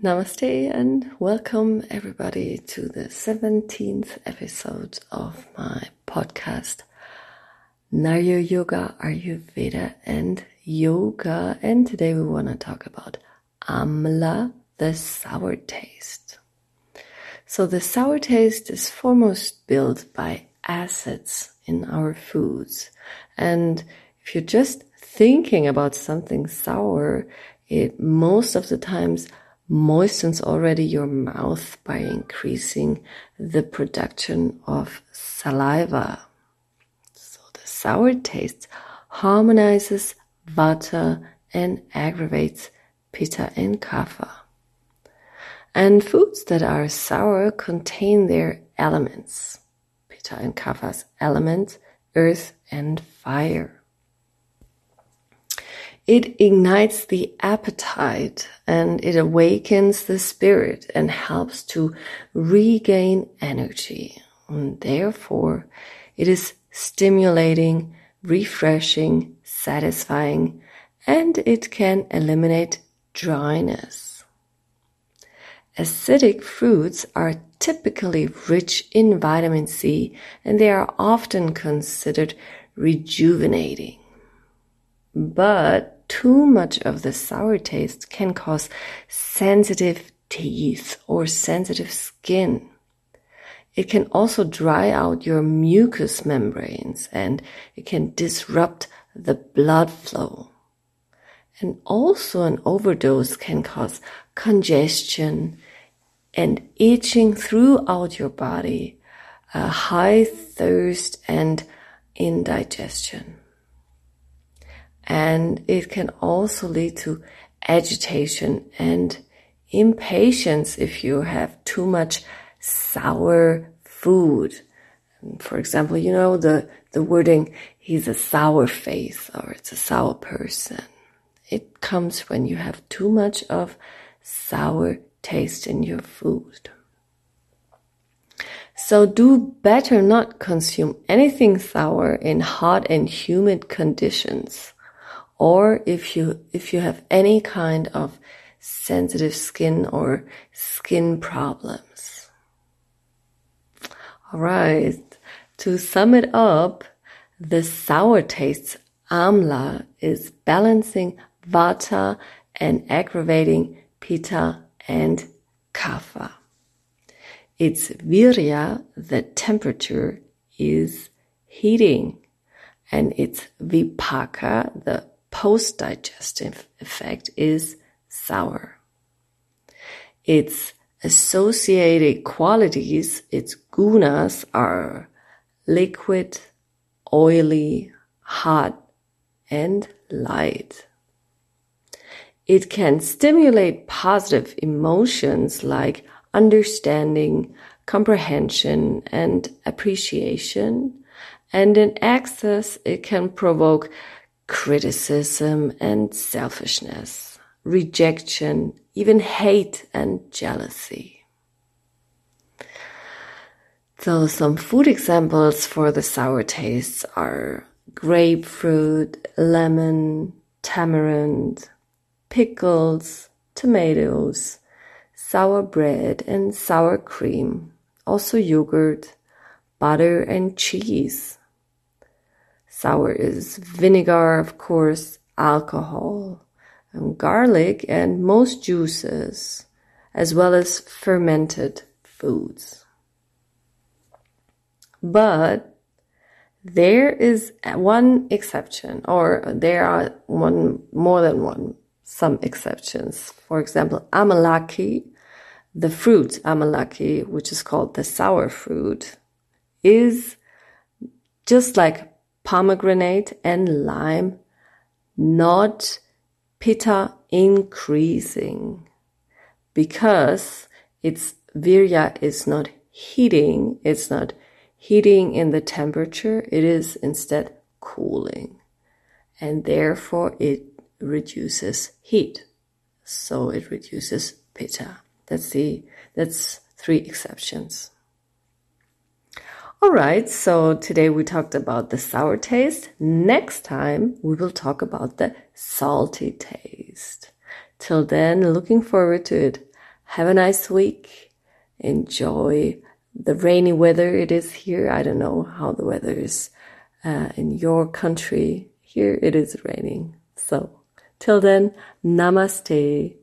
Namaste and welcome everybody to the 17th episode of my podcast Nayur Yoga, Ayurveda and Yoga. And today we want to talk about Amla, the sour taste. So the sour taste is foremost built by acids in our foods. And if you're just thinking about something sour, it most of the times moistens already your mouth by increasing the production of saliva. So the sour taste harmonizes vata and aggravates pitta and kapha. And foods that are sour contain their elements, pitta and kapha's elements, earth and fire. It ignites the appetite and it awakens the spirit and helps to regain energy. And therefore, it is stimulating, refreshing, satisfying, and it can eliminate dryness. Acidic fruits are typically rich in vitamin C and they are often considered rejuvenating. But too much of the sour taste can cause sensitive teeth or sensitive skin. It can also dry out your mucous membranes and it can disrupt the blood flow. And also an overdose can cause congestion and itching throughout your body, a high thirst and indigestion and it can also lead to agitation and impatience if you have too much sour food. For example, you know, the, the wording, he's a sour face or it's a sour person. It comes when you have too much of sour taste in your food. So do better not consume anything sour in hot and humid conditions or if you if you have any kind of sensitive skin or skin problems. All right. To sum it up, the sour taste amla is balancing vata and aggravating pitta and kapha. Its virya, the temperature, is heating, and its vipaka, the post-digestive effect is sour. Its associated qualities, its gunas are liquid, oily, hot, and light. It can stimulate positive emotions like understanding, comprehension, and appreciation. And in excess, it can provoke criticism and selfishness, rejection, even hate and jealousy. So some food examples for the sour tastes are grapefruit, lemon, tamarind, pickles, tomatoes, sour bread and sour cream, also yogurt, butter and cheese. Sour is vinegar, of course, alcohol, and garlic, and most juices, as well as fermented foods. But there is one exception, or there are one more than one, some exceptions. For example, amalaki, the fruit amalaki, which is called the sour fruit, is just like pomegranate and lime, not pitta increasing because its virya is not heating, it's not heating in the temperature, it is instead cooling. And therefore it reduces heat. So it reduces pitta. That's the, that's three exceptions. All right, so today we talked about the sour taste. Next time we will talk about the salty taste. Till then, looking forward to it. have a nice week. Enjoy the rainy weather it is here. I don't know how the weather is uh, in your country. Here it is raining. So, till then, namaste.